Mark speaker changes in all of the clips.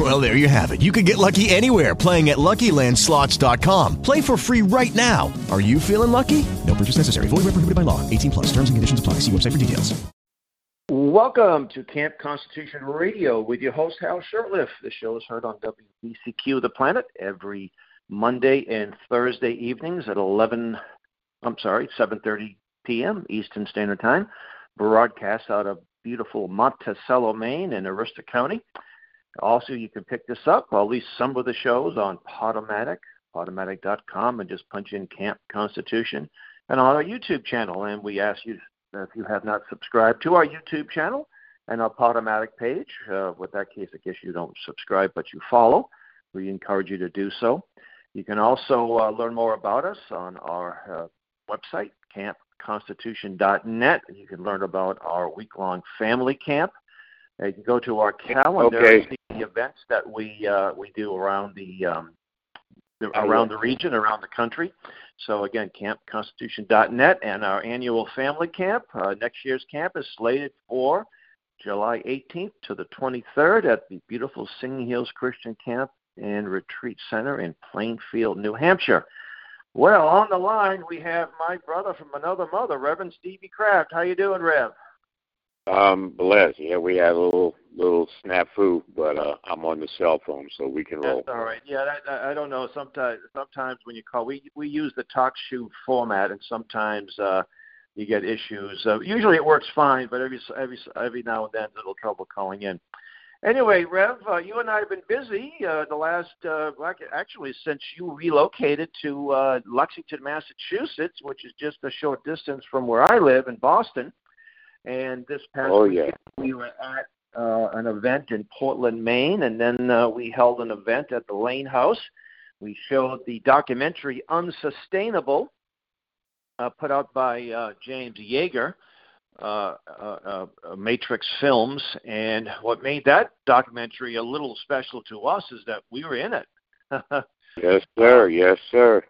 Speaker 1: Well, there you have it. You can get lucky anywhere playing at LuckyLandSlots.com. Play for free right now. Are you feeling lucky? No purchase necessary. Void where prohibited by law. 18 plus. Terms and conditions apply. See website for details.
Speaker 2: Welcome to Camp Constitution Radio with your host Hal Shurtleff. The show is heard on WBCQ The Planet every Monday and Thursday evenings at 11. I'm sorry, 7:30 p.m. Eastern Standard Time. Broadcast out of beautiful Monticello, Maine, in Aroostook County. Also, you can pick this up, or at least some of the shows, on Podomatic, Podomatic.com, and just punch in Camp Constitution, and on our YouTube channel. And we ask you if you have not subscribed to our YouTube channel and our Podomatic page. Uh, with that case, I guess you don't subscribe, but you follow. We encourage you to do so. You can also uh, learn more about us on our uh, website, campconstitution.net. You can learn about our week-long family camp. Uh, you can go to our calendar
Speaker 3: okay.
Speaker 2: and see the events that we uh, we do around the, um, the around the region, around the country. So again, campconstitution.net and our annual family camp. Uh, next year's camp is slated for July 18th to the 23rd at the beautiful Singing Hills Christian Camp and Retreat Center in Plainfield, New Hampshire. Well, on the line we have my brother from another mother, Reverend Stevie Craft. How you doing, Rev?
Speaker 3: Um, blessed. Yeah, we had a little little snafu, but uh, I'm on the cell phone, so we can roll.
Speaker 2: That's all right. Yeah, that, I don't know. Sometimes, sometimes when you call, we we use the talk shoe format, and sometimes uh, you get issues. Uh, usually it works fine, but every every every now and then there's a little trouble calling in. Anyway, Rev, uh, you and I have been busy uh, the last, uh, actually, since you relocated to uh, Lexington, Massachusetts, which is just a short distance from where I live in Boston. And this past
Speaker 3: oh,
Speaker 2: weekend,
Speaker 3: yeah.
Speaker 2: we were at uh, an event in Portland, Maine, and then uh, we held an event at the Lane House. We showed the documentary Unsustainable, uh, put out by uh, James Jaeger. Uh, uh, uh, Matrix Films, and what made that documentary a little special to us is that we were in it.
Speaker 3: yes, sir. Yes, sir.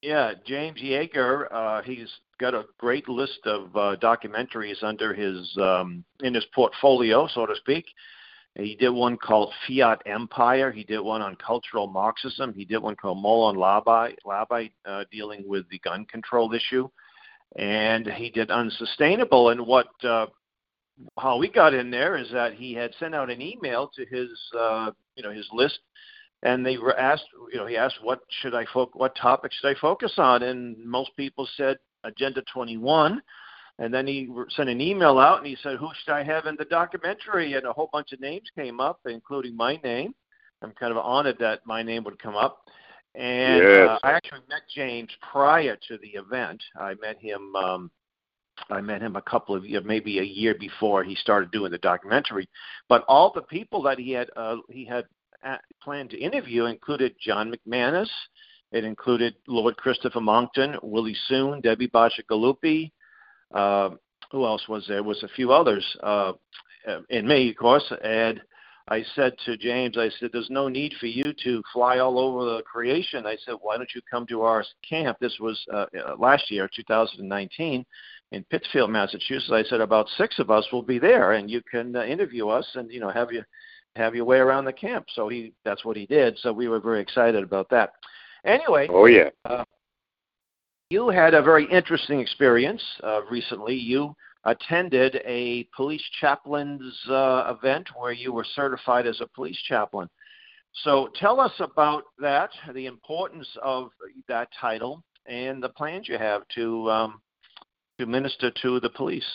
Speaker 2: Yeah, James Jaeger. Uh, he's got a great list of uh, documentaries under his um, in his portfolio, so to speak. He did one called Fiat Empire. He did one on cultural Marxism. He did one called Molon Labe, Labe uh, dealing with the gun control issue and he did unsustainable and what uh, how we got in there is that he had sent out an email to his uh, you know his list and they were asked you know he asked what should i fo- what topic should i focus on and most people said agenda 21 and then he sent an email out and he said who should i have in the documentary and a whole bunch of names came up including my name i'm kind of honored that my name would come up and
Speaker 3: yes.
Speaker 2: uh, I actually met James prior to the event. I met him. Um, I met him a couple of years, maybe a year before he started doing the documentary. But all the people that he had uh, he had planned to interview included John McManus. It included Lord Christopher Monckton, Willie Soon, Debbie Bacigalupi. Uh, who else was there? there was a few others, uh, and me, of course, and I said to James, I said, there's no need for you to fly all over the creation. I said, why don't you come to our camp? This was uh, last year, 2019, in Pittsfield, Massachusetts. I said, about six of us will be there, and you can uh, interview us and you know have you have your way around the camp. So he that's what he did. So we were very excited about that. Anyway.
Speaker 3: Oh yeah.
Speaker 2: Uh, you had a very interesting experience uh, recently. You attended a police chaplain's uh, event where you were certified as a police chaplain. So tell us about that, the importance of that title, and the plans you have to um, to minister to the police.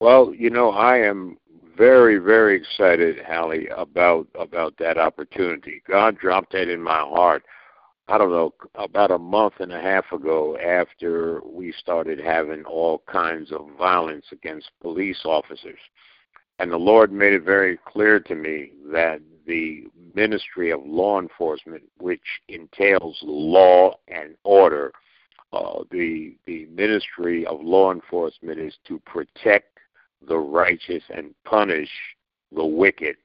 Speaker 3: Well, you know, I am very, very excited, Hallie, about about that opportunity. God dropped that in my heart. I don't know, about a month and a half ago after we started having all kinds of violence against police officers. And the Lord made it very clear to me that the ministry of law enforcement, which entails law and order, uh, the the ministry of law enforcement is to protect the righteous and punish the wicked.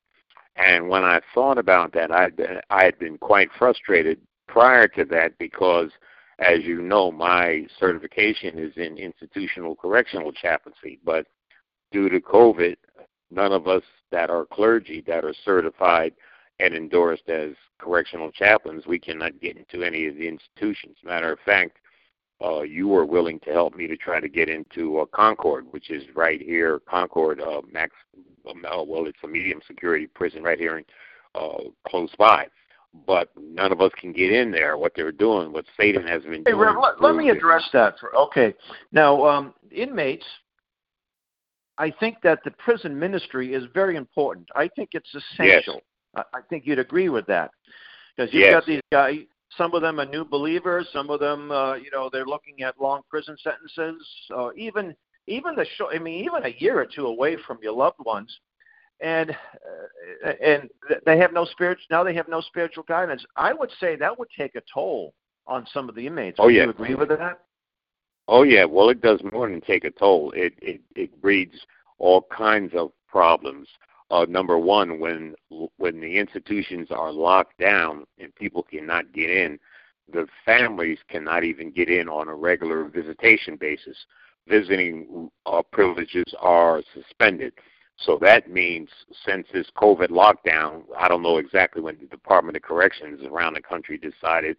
Speaker 3: And when I thought about that, I I had been quite frustrated prior to that because, as you know, my certification is in institutional correctional chaplaincy. But due to COVID, none of us that are clergy that are certified and endorsed as correctional chaplains, we cannot get into any of the institutions. Matter of fact, uh, you were willing to help me to try to get into uh, Concord, which is right here, Concord, uh, Max. Uh, well, it's a medium security prison right here, in, uh, close by. But none of us can get in there. What they're doing, what Satan has been
Speaker 2: hey,
Speaker 3: doing.
Speaker 2: Rev, let, let me address that. For, okay, now um, inmates. I think that the prison ministry is very important. I think it's essential.
Speaker 3: Yes.
Speaker 2: I, I think you'd agree with that because you've
Speaker 3: yes.
Speaker 2: got these guys some of them are new believers. Some of them, uh, you know, they're looking at long prison sentences. Uh, even even the show. I mean, even a year or two away from your loved ones, and uh, and they have no spiritual. Now they have no spiritual guidance. I would say that would take a toll on some of the inmates.
Speaker 3: Oh
Speaker 2: would
Speaker 3: yeah.
Speaker 2: You agree with that?
Speaker 3: Oh yeah. Well, it does more than take a toll. It it it breeds all kinds of problems uh, number one, when when the institutions are locked down and people cannot get in, the families cannot even get in on a regular visitation basis. Visiting uh, privileges are suspended. So that means since this COVID lockdown, I don't know exactly when the Department of Corrections around the country decided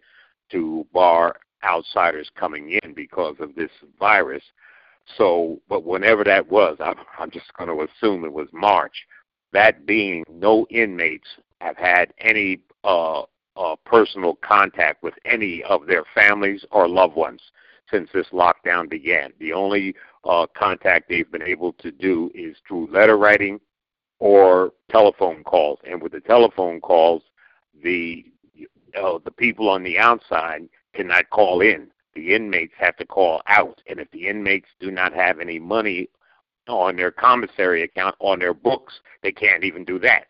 Speaker 3: to bar outsiders coming in because of this virus. So, but whenever that was, I'm, I'm just going to assume it was March that being no inmates have had any uh, uh, personal contact with any of their families or loved ones since this lockdown began. The only uh, contact they've been able to do is through letter writing or telephone calls. And with the telephone calls, the uh, the people on the outside cannot call in. The inmates have to call out, and if the inmates do not have any money on their commissary account on their books. They can't even do that.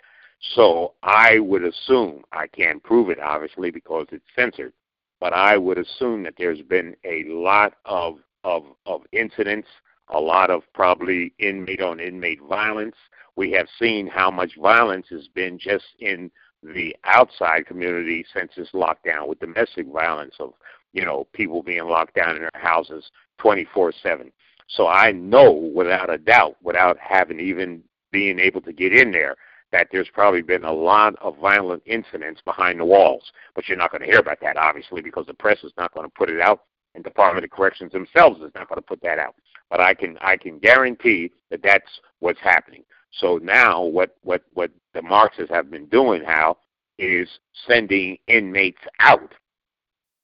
Speaker 3: So I would assume, I can't prove it obviously because it's censored, but I would assume that there's been a lot of of, of incidents, a lot of probably inmate on inmate violence. We have seen how much violence has been just in the outside community since this lockdown with domestic violence of, you know, people being locked down in their houses 24 7. So I know without a doubt, without having even being able to get in there, that there's probably been a lot of violent incidents behind the walls. But you're not going to hear about that, obviously, because the press is not going to put it out, and Department of Corrections themselves is not going to put that out. But I can I can guarantee that that's what's happening. So now, what what what the Marxists have been doing, Hal, is sending inmates out,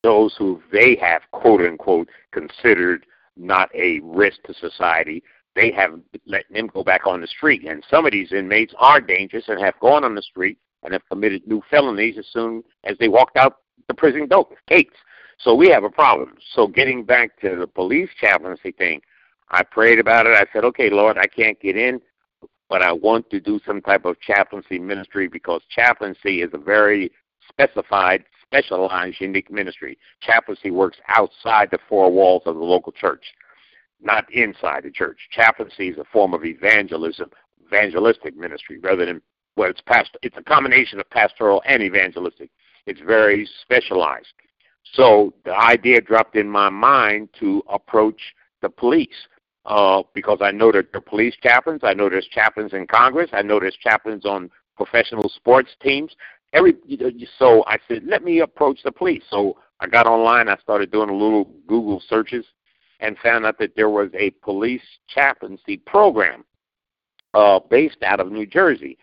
Speaker 3: those who they have quote unquote considered not a risk to society. They have let them go back on the street. And some of these inmates are dangerous and have gone on the street and have committed new felonies as soon as they walked out the prison gates. So we have a problem. So getting back to the police chaplaincy thing, I prayed about it. I said, okay, Lord, I can't get in, but I want to do some type of chaplaincy ministry because chaplaincy is a very specified specialized, unique ministry. Chaplaincy works outside the four walls of the local church, not inside the church. Chaplaincy is a form of evangelism, evangelistic ministry, rather than well, it's past. It's a combination of pastoral and evangelistic. It's very specialized. So the idea dropped in my mind to approach the police uh, because I know that are police chaplains. I know there's chaplains in Congress. I know there's chaplains on professional sports teams every so I said, let me approach the police. So I got online. I started doing a little Google searches and found out that there was a police chaplaincy program uh, based out of New Jersey.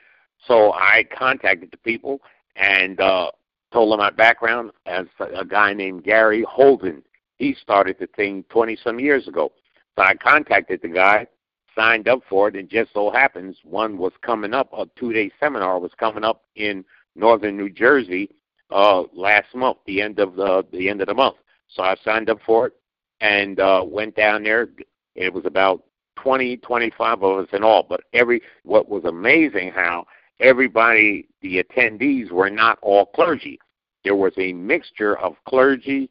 Speaker 3: So I contacted the people and uh, told them my background as a guy named Gary Holden. He started the thing 20 some years ago. So I contacted the guy, signed up for it, and just so happens one was coming up, a two day seminar was coming up in northern New Jersey uh, last month, the end of the the end of the month. So I signed up for it and uh, went down there. It was about 20, 25 of us in all. But every what was amazing how everybody, the attendees, were not all clergy. There was a mixture of clergy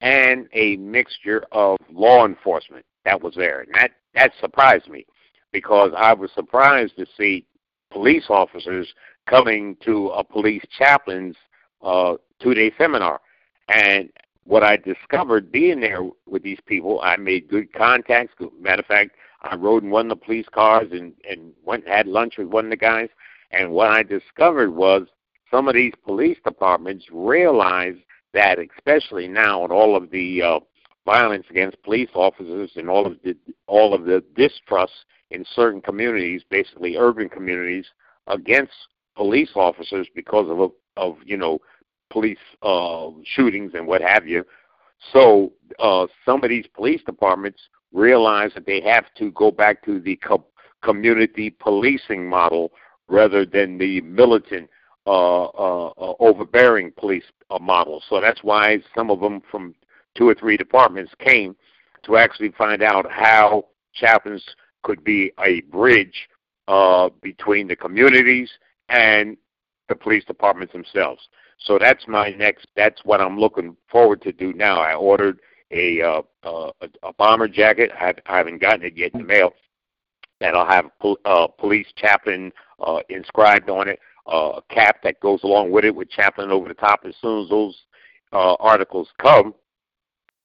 Speaker 3: and a mixture of law enforcement that was there. And that, that surprised me because I was surprised to see police officers coming to a police chaplain's uh, two day seminar. And what I discovered being there with these people, I made good contacts. Matter of fact, I rode in one of the police cars and, and went and had lunch with one of the guys. And what I discovered was some of these police departments realize that, especially now with all of the uh, violence against police officers and all of the all of the distrust in certain communities, basically urban communities, against police officers because of of you know police uh, shootings and what have you. So uh, some of these police departments realize that they have to go back to the co- community policing model rather than the militant, uh, uh, uh, overbearing police uh, model. So that's why some of them from two or three departments came to actually find out how chaplains could be a bridge uh, between the communities and the police departments themselves. So that's my next. That's what I'm looking forward to do now. I ordered a uh, uh, a bomber jacket. I, I haven't gotten it yet in the mail. That'll have uh, police chaplain uh, inscribed on it. Uh, a cap that goes along with it with chaplain over the top. As soon as those uh, articles come,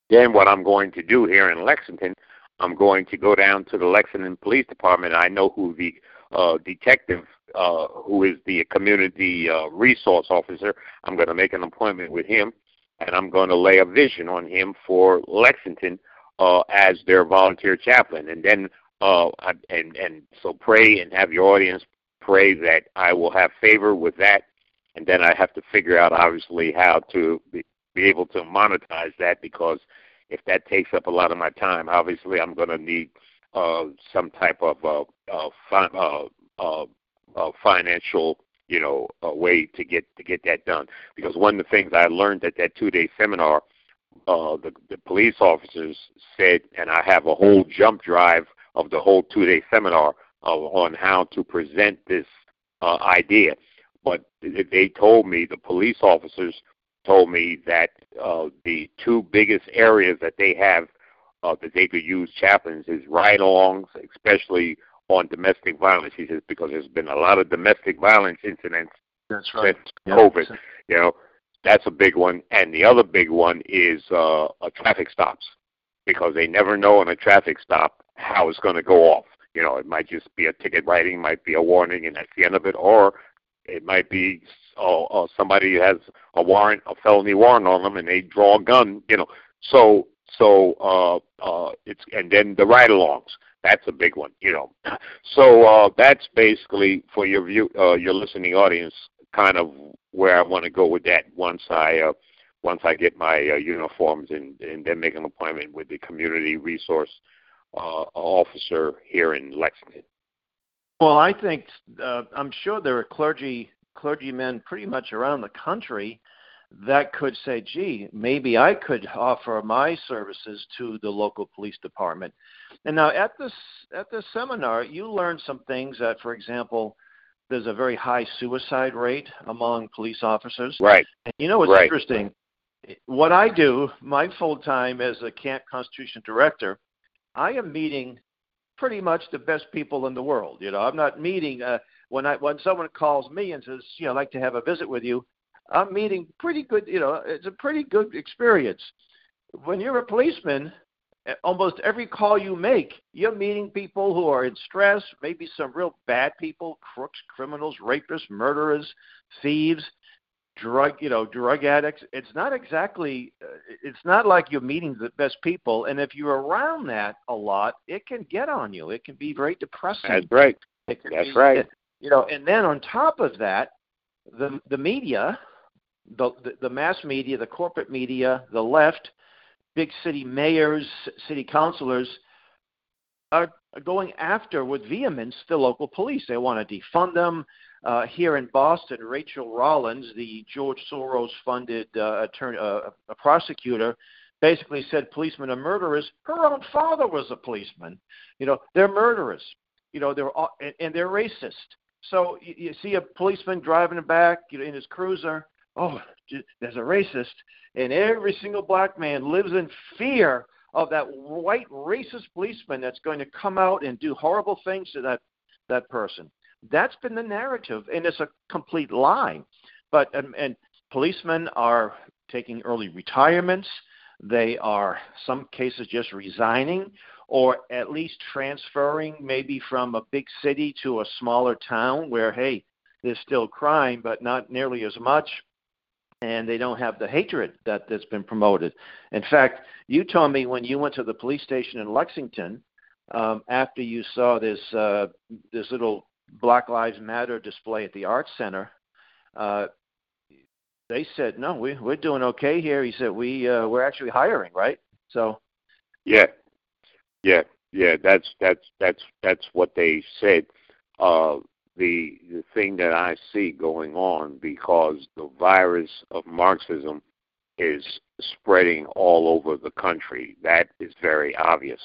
Speaker 3: then what I'm going to do here in Lexington, I'm going to go down to the Lexington Police Department. I know who the uh, detective uh, who is the community uh, resource officer. I'm going to make an appointment with him, and I'm going to lay a vision on him for Lexington uh, as their volunteer chaplain. And then, uh, I, and and so pray and have your audience pray that I will have favor with that, and then I have to figure out obviously how to be, be able to monetize that because if that takes up a lot of my time, obviously I'm going to need uh, some type of uh, uh, uh, uh, uh, financial you know way to get to get that done. Because one of the things I learned at that two day seminar, uh, the the police officers said, and I have a whole jump drive of the whole two day seminar uh, on how to present this uh, idea. But they told me the police officers told me that uh, the two biggest areas that they have uh, that they could use chaplains is ride-alongs, especially on domestic violence. He says because there's been a lot of domestic violence incidents
Speaker 2: That's right.
Speaker 3: since COVID. You know, that's a big one. And the other big one is uh, uh, traffic stops because they never know on a traffic stop how it's going to go off. You know, it might just be a ticket writing, might be a warning, and that's the end of it, or it might be uh, uh, somebody has a warrant, a felony warrant on them, and they draw a gun. You know, so so uh, uh, it's and then the ride-alongs. That's a big one, you know. So uh, that's basically for your view, uh, your listening audience, kind of where I want to go with that. Once I uh, once I get my uh, uniforms and and then make an appointment with the community resource uh, officer here in Lexington.
Speaker 2: Well, I think uh, I'm sure there are clergy clergymen pretty much around the country that could say, gee, maybe I could offer my services to the local police department. And now at this at this seminar, you learned some things that, for example, there's a very high suicide rate among police officers.
Speaker 3: Right.
Speaker 2: And you know what's
Speaker 3: right.
Speaker 2: interesting? What I do, my full time as a Camp Constitution director, I am meeting pretty much the best people in the world. You know, I'm not meeting uh, when I when someone calls me and says, you know, I'd like to have a visit with you. I'm meeting pretty good. You know, it's a pretty good experience. When you're a policeman, almost every call you make, you're meeting people who are in stress, maybe some real bad people, crooks, criminals, rapists, murderers, thieves, drug, you know, drug addicts. It's not exactly uh, it's not like you're meeting the best people and if you're around that a lot, it can get on you. It can be very depressing.
Speaker 3: That's right.
Speaker 2: That's
Speaker 3: be, right.
Speaker 2: You know, and then on top of that, the the media, the, the mass media, the corporate media, the left, big city mayors, city councilors are going after with vehemence the local police. They want to defund them. Uh, here in Boston, Rachael Rollins, the George Soros-funded uh, attorney, uh, a prosecutor, basically said policemen are murderers. Her own father was a policeman. You know, they're murderers. You know, they're and, and they're racist. So you, you see a policeman driving back you know, in his cruiser oh, there's a racist, and every single black man lives in fear of that white racist policeman that's going to come out and do horrible things to that that person. That's been the narrative, and it's a complete lie. But and, and policemen are taking early retirements. They are some cases just resigning, or at least transferring maybe from a big city to a smaller town where hey, there's still crime, but not nearly as much and they don't have the hatred that that's been promoted. In fact, you told me when you went to the police station in Lexington um, after you saw this uh, this little Black Lives Matter display at the Arts Center. Uh, they said, "No, we we're doing okay here." He said, "We uh, we're actually hiring, right?" So,
Speaker 3: yeah, yeah, yeah. That's that's that's that's what they said. Uh, the the thing that I see going on because the virus of Marxism is spreading all over the country. That is very obvious.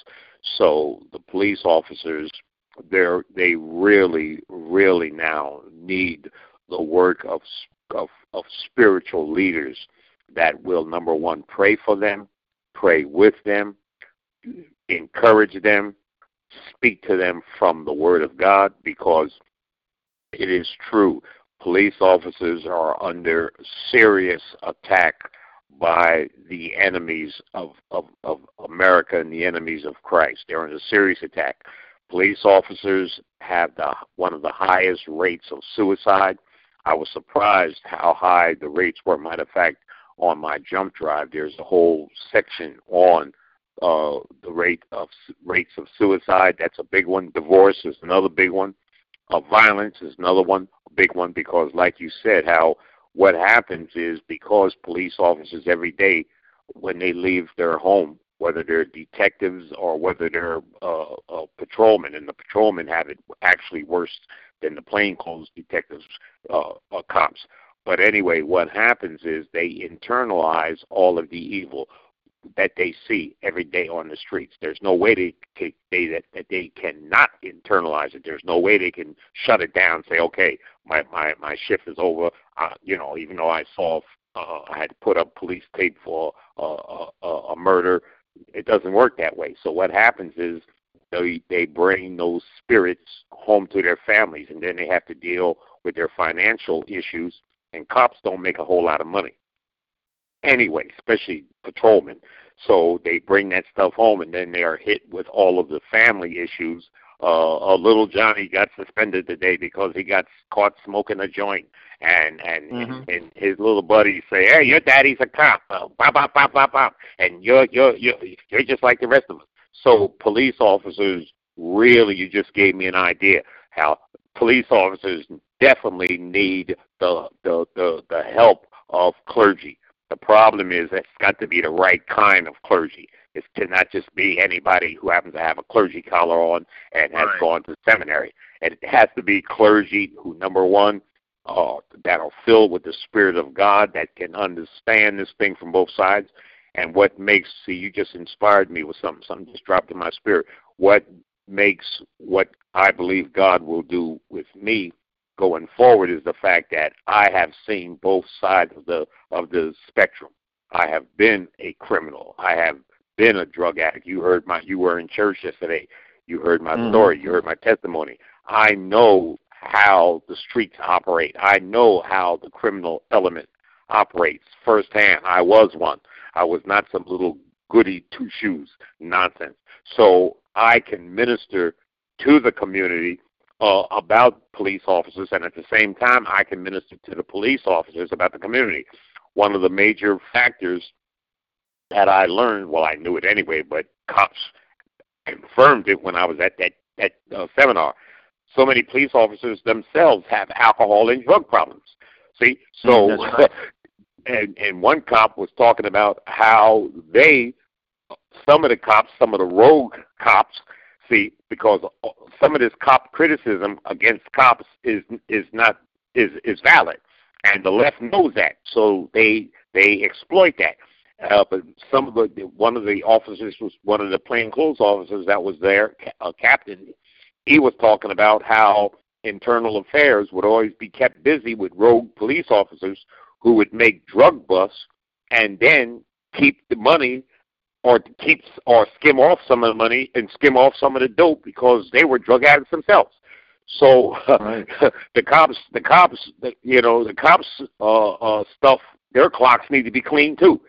Speaker 3: So the police officers, they're they really, really now need the work of of, of spiritual leaders that will number one pray for them, pray with them, encourage them, speak to them from the Word of God because it is true. Police officers are under serious attack by the enemies of, of, of America and the enemies of Christ. They're under serious attack. Police officers have the, one of the highest rates of suicide. I was surprised how high the rates were. Matter of fact, on my jump drive, there's a whole section on uh, the rate of rates of suicide. That's a big one. Divorce is another big one of violence is another one, a big one, because like you said, how what happens is because police officers every day, when they leave their home, whether they're detectives or whether they're uh, uh, patrolmen, and the patrolmen have it actually worse than the plainclothes detectives, uh, uh, cops. But anyway, what happens is they internalize all of the evil that they see every day on the streets. There's no way they, they that, that they cannot internalize it. There's no way they can shut it down. And say, okay, my my my shift is over. Uh, you know, even though I saw uh, I had to put up police tape for uh, a, a murder, it doesn't work that way. So what happens is they they bring those spirits home to their families, and then they have to deal with their financial issues. And cops don't make a whole lot of money anyway, especially patrolmen. So they bring that stuff home, and then they are hit with all of the family issues. Uh, uh, little Johnny got suspended today because he got caught smoking a joint, and and mm-hmm. and his little buddies say, "Hey, your daddy's a cop." Uh, bop, bop, bop, bop, bop, and you're you're you're you're just like the rest of us. So police officers really, you just gave me an idea how police officers definitely need the the the, the help of clergy problem is it's got to be the right kind of clergy. It cannot just be anybody who happens to have a clergy collar on and has right. gone to seminary. And it has to be clergy who, number one, uh, that are filled with the Spirit of God, that can understand this thing from both sides. And what makes, see, you just inspired me with something, something just dropped in my spirit. What makes what I believe God will do with me going forward is the fact that I have seen both sides of the of the spectrum. I have been a criminal. I have been a drug addict. You heard my you were in church yesterday. You heard my mm-hmm. story. You heard my testimony. I know how the streets operate. I know how the criminal element operates firsthand. I was one. I was not some little goody two shoes nonsense. So I can minister to the community uh, about police officers, and at the same time, I can minister to the police officers about the community. One of the major factors that I learned, well, I knew it anyway, but cops confirmed it when I was at that that uh, seminar. So many police officers themselves have alcohol and drug problems. See, so mm, right. and and one cop was talking about how they, some of the cops, some of the rogue cops, see, because some of this cop criticism against cops is is not is is valid, and the left knows that, so they they exploit that. Uh, but some of the one of the officers was one of the plainclothes officers that was there, a captain. He was talking about how internal affairs would always be kept busy with rogue police officers who would make drug busts and then keep the money or keep or skim off some of the money and skim off some of the dope because they were drug addicts themselves. So right. the cops, the cops, the, you know, the cops uh, uh, stuff. Their clocks need to be clean too.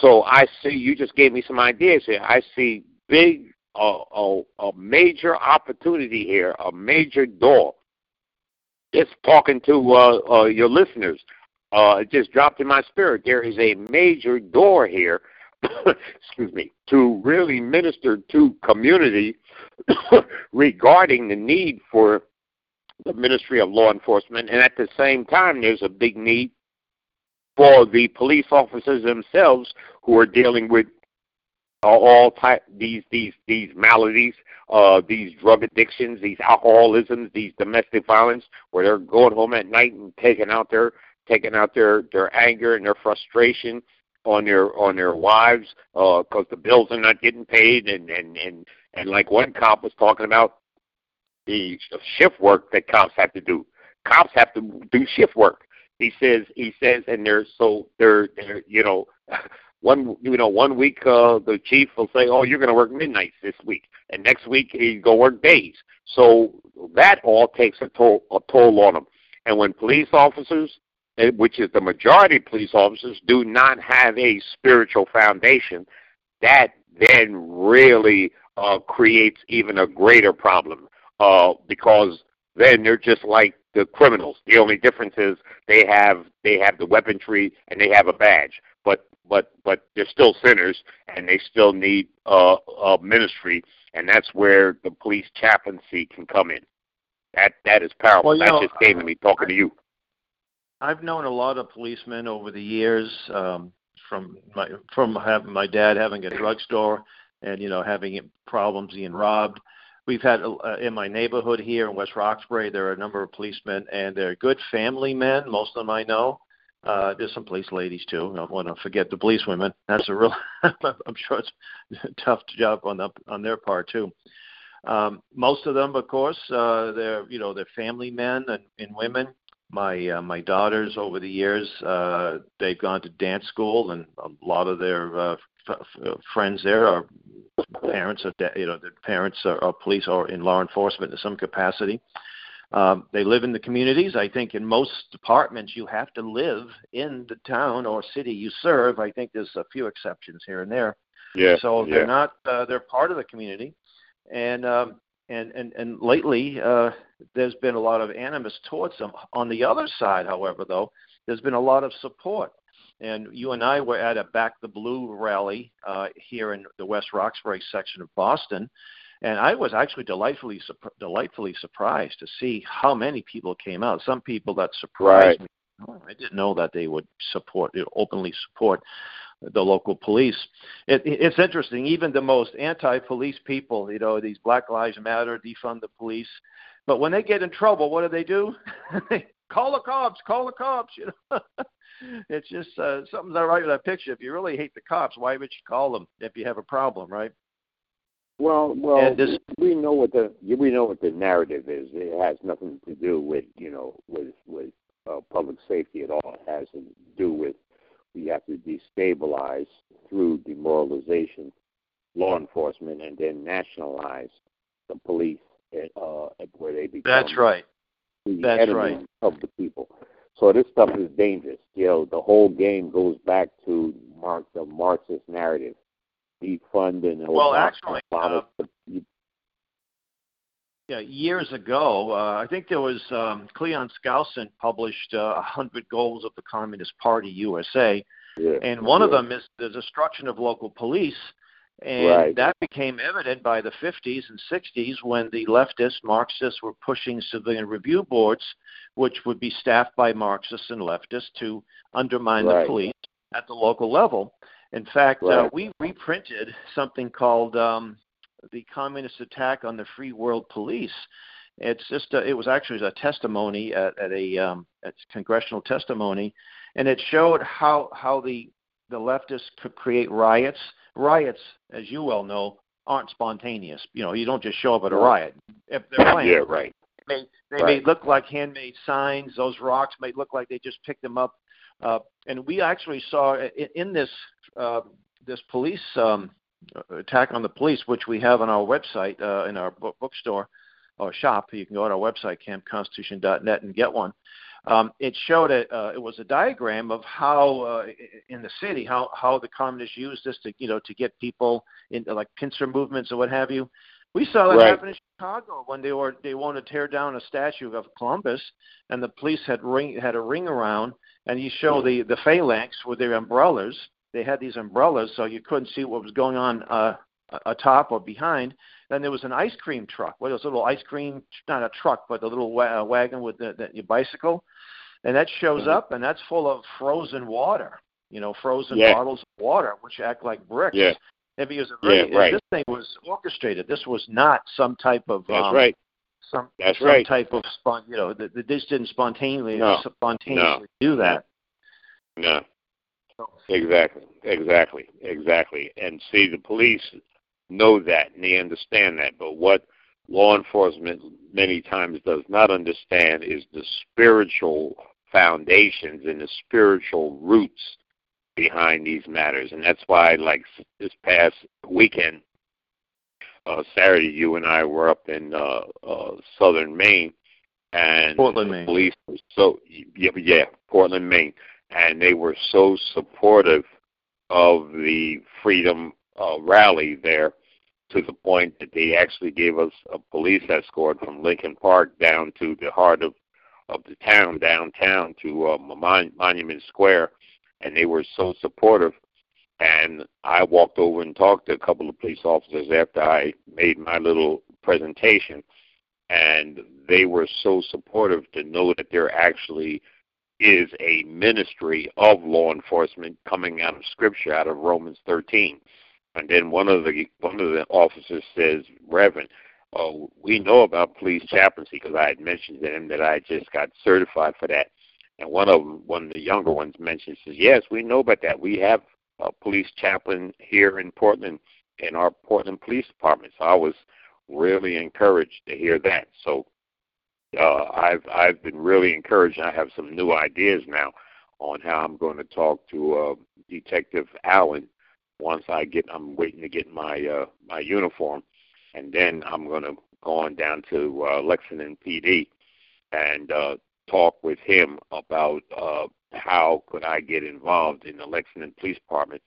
Speaker 3: So I see you just gave me some ideas here. I see big, uh, a, a major opportunity here, a major door. Just talking to uh, uh, your listeners, uh, it just dropped in my spirit. There is a major door here excuse me, to really minister to community regarding the need for the Ministry of Law Enforcement, and at the same time, there's a big need for the police officers themselves who are dealing with all type these these these maladies, uh, these drug addictions, these alcoholisms, these domestic violence, where they're going home at night and taking out their taking out their their anger and their frustration on their on their wives because uh, the bills are not getting paid, and and and and like one cop was talking about the shift work that cops have to do. Cops have to do shift work. He says he says, and they're so they're they're you know. One you know one week uh, the chief will say, "Oh, you're going to work midnights this week," and next week he's go work days. So that all takes a toll a toll on them. And when police officers which is the majority of police officers, do not have a spiritual foundation, that then really uh, creates even a greater problem uh, because then they're just like the criminals. The only difference is they have they have the weaponry and they have a badge, but but but they're still sinners and they still need uh, a ministry, and that's where the police chaplaincy can come in. That that is powerful. Well, that know, just came to me talking to you.
Speaker 2: I've known a lot of policemen over the years, um, from my from having my dad having a drugstore, and you know having problems being robbed. We've had uh, in my neighborhood here in West Roxbury, there are a number of policemen, and they're good family men. Most of them I know. Uh, there's some police ladies too. I don't want to forget the police women. That's a real. I'm sure it's a tough job on the, on their part too. Um, most of them, of course, uh, they're you know they're family men and, and women my uh, my daughters over the years uh, they've gone to dance school and a lot of their uh, f- f- friends there are parents of you know their parents are, are police or in law enforcement in some capacity. Um, they live in the communities. I think in most departments you have to live in the town or city you serve. I think there's a few exceptions here and there.
Speaker 3: Yeah
Speaker 2: so
Speaker 3: they're
Speaker 2: not uh, they're part of the community. And um, and and and lately uh, there's been a lot of animus towards them. On the other side, however, though, there's been a lot of support. And you and I were at a Back the Blue rally uh, here in the West Roxbury section of Boston, and I was actually delightfully delightfully surprised to see how many people came out. Some people that surprised
Speaker 3: right.
Speaker 2: me. I didn't know that they would support openly support the local police. It, it's interesting. Even the most anti-police people, you know, these Black Lives Matter, defund the police, but when they get in trouble, what do they do? they call the cops. Call the cops. You know, it's just uh, something's not right with that picture. If you really hate the cops, why would you call them if you have a problem, right?
Speaker 3: Well, well, this, we know what the we know what the narrative is. It has nothing to do with you know with with uh, public safety at all. It has to do with we have to destabilize through demoralization law enforcement and then nationalize the police at, uh, at where they become
Speaker 2: That's right.
Speaker 3: the
Speaker 2: That's
Speaker 3: enemy
Speaker 2: right.
Speaker 3: of the people. So this stuff is dangerous. You know, the whole game goes back to Mark the Marxist narrative, defund and
Speaker 2: well, actually, uh,
Speaker 3: the,
Speaker 2: yeah, years ago, uh, I think there was um, Cleon Skousen published uh, 100 Goals of the Communist Party USA,
Speaker 3: yeah,
Speaker 2: and one
Speaker 3: yeah.
Speaker 2: of them is the destruction of local police. And
Speaker 3: right.
Speaker 2: that became evident by the 50s and 60s when the leftist Marxists were pushing civilian review boards, which would be staffed by Marxists and leftists to undermine
Speaker 3: right.
Speaker 2: the police at the local level. In fact, uh,
Speaker 3: right.
Speaker 2: uh, we reprinted something called um, the communist attack on the free world police. It's just a, it was actually a testimony at, at a um, at congressional testimony, and it showed how how the the leftists could create riots. Riots, as you well know, aren't spontaneous. You know, you don't just show up at a riot if they're planned.
Speaker 3: yeah, right.
Speaker 2: They, they
Speaker 3: right.
Speaker 2: may look like handmade signs. Those rocks may look like they just picked them up Uh, and we actually saw in, in this uh, this police um, attack on the police, which we have on our website uh, in our book, bookstore or shop. You can go to our website campconstitution.net and get one. Um, it showed it. Uh, it was a diagram of how uh, in the city how how the communists used this to you know to get people into like pincer movements or what have you. We saw that
Speaker 3: Right.
Speaker 2: happen in Chicago when they were they wanted to tear down a statue of Columbus, and the police had ring had a ring around, and you show the the phalanx with their umbrellas. They had these umbrellas, so you couldn't see what was going on uh, atop or behind. Then there was an ice cream truck. What it was a little ice cream? Not a truck, but a little wa- wagon with the, the your bicycle, and that shows
Speaker 3: Mhm.
Speaker 2: up, and that's full of frozen water. You know, frozen
Speaker 3: Yeah.
Speaker 2: bottles of water, which act like bricks.
Speaker 3: Yeah.
Speaker 2: And because it
Speaker 3: Yeah, right.
Speaker 2: this thing was orchestrated. This was not some type of
Speaker 3: That's
Speaker 2: um,
Speaker 3: right.
Speaker 2: some
Speaker 3: That's
Speaker 2: some
Speaker 3: right.
Speaker 2: type of spon you know, the, the, this didn't spontaneously
Speaker 3: No.
Speaker 2: spontaneously do that.
Speaker 3: No. Exactly. Exactly. Exactly. And see, the police know that and they understand that. But what law enforcement many times does not understand is the spiritual foundations and the spiritual roots behind these matters. And that's why, like this past weekend, uh, Saturday, you and I were up in uh, uh, southern Maine, and
Speaker 2: Portland, Maine.
Speaker 3: police were so yeah, yeah, Portland, Maine, and they were so supportive of the freedom uh, rally there to the point that they actually gave us a police escort from Lincoln Park down to the heart of of the town, downtown to uh, Mon- Monument Square, and they were so supportive. And I walked over and talked to a couple of police officers after I made my little presentation, and they were so supportive to know that they're actually is a ministry of law enforcement coming out of Scripture, out of Romans 13. And then one of the one of the officers says, Reverend, uh, we know about police chaplaincy because I had mentioned to him that I just got certified for that. And one of them, one of the younger ones mentioned, says, yes, we know about that. We have a police chaplain here in Portland in our Portland Police Department. So I was really encouraged to hear that. So uh, I've I've been really encouraged. I have some new ideas now on how I'm going to talk to uh, Detective Allen once I get. I'm waiting to get my uh, my uniform, and then I'm going to go on down to uh, Lexington PD and uh, talk with him about uh, how could I get involved in the Lexington Police Department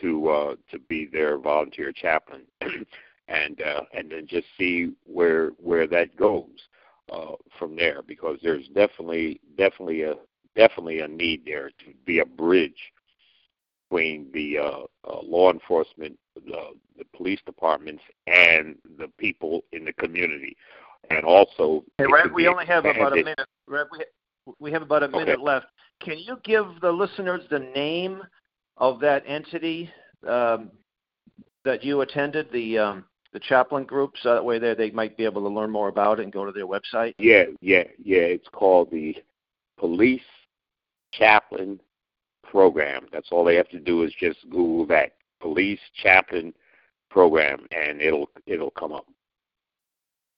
Speaker 3: to uh, to be their volunteer chaplain, and uh, and then just see where where that goes uh, from there because there's definitely definitely a definitely a need there to be a bridge between the uh, uh, law enforcement, the, the police departments, and the people in the community, and also.
Speaker 2: Hey, Rev, we only have about a minute. Rev, we, we have about a
Speaker 3: Okay.
Speaker 2: minute left. Can you give the listeners the name of that entity um, that you attended, the um, the chaplain group, so that way they they might be able to learn more about it and go to their website?
Speaker 3: Yeah, yeah, yeah. It's called the Police Chaplain Program. That's all they have to do is just Google that Police Chaplain Program, and it'll it'll come up.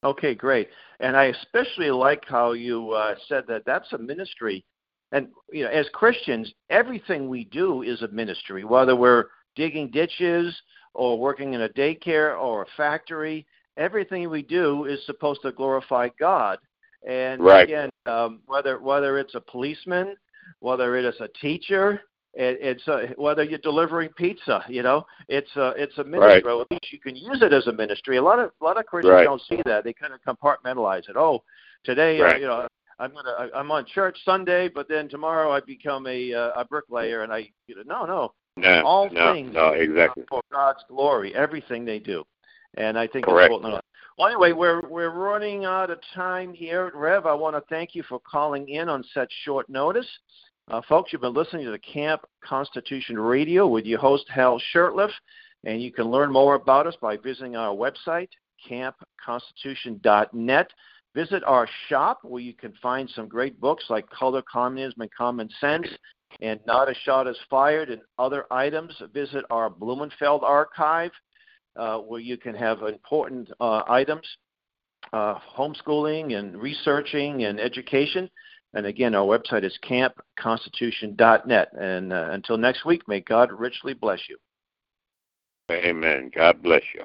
Speaker 2: Okay, great. And I especially like how you uh, said that that's a ministry. And you know, as Christians, everything we do is a ministry, whether we're digging ditches or working in a daycare or a factory. Everything we do is supposed to glorify God. And
Speaker 3: Right.
Speaker 2: again, um, whether whether it's a policeman, whether it is a teacher, it, it's a, whether you're delivering pizza, you know, it's a it's a ministry.
Speaker 3: Right.
Speaker 2: At least you can use it as a ministry. A lot of a lot of Christians
Speaker 3: Right.
Speaker 2: don't see that. They kind of compartmentalize it. Oh, today, uh, you know, I'm gonna I- I'm on church Sunday, but then tomorrow I become a uh, a bricklayer, and I you know no no
Speaker 3: No,
Speaker 2: all
Speaker 3: no,
Speaker 2: things
Speaker 3: no, exactly.
Speaker 2: for God's glory, everything they do, and I think
Speaker 3: Correct.
Speaker 2: important. Well, anyway, we're we're running out of time here, Rev. I want to thank you for calling in on such short notice. Uh, folks, you've been listening to the Camp Constitution Radio with your host Hal Shurtleff, and you can learn more about us by visiting our website, campconstitution.net. Visit our shop where you can find some great books like Color Communism and Common Sense and Not a Shot is Fired and other items. Visit our Blumenfeld archive uh, where you can have important uh, items, uh, homeschooling and researching and education. And again, our website is campconstitution.net. And uh, until next week, may God richly bless you.
Speaker 3: Amen. God bless you.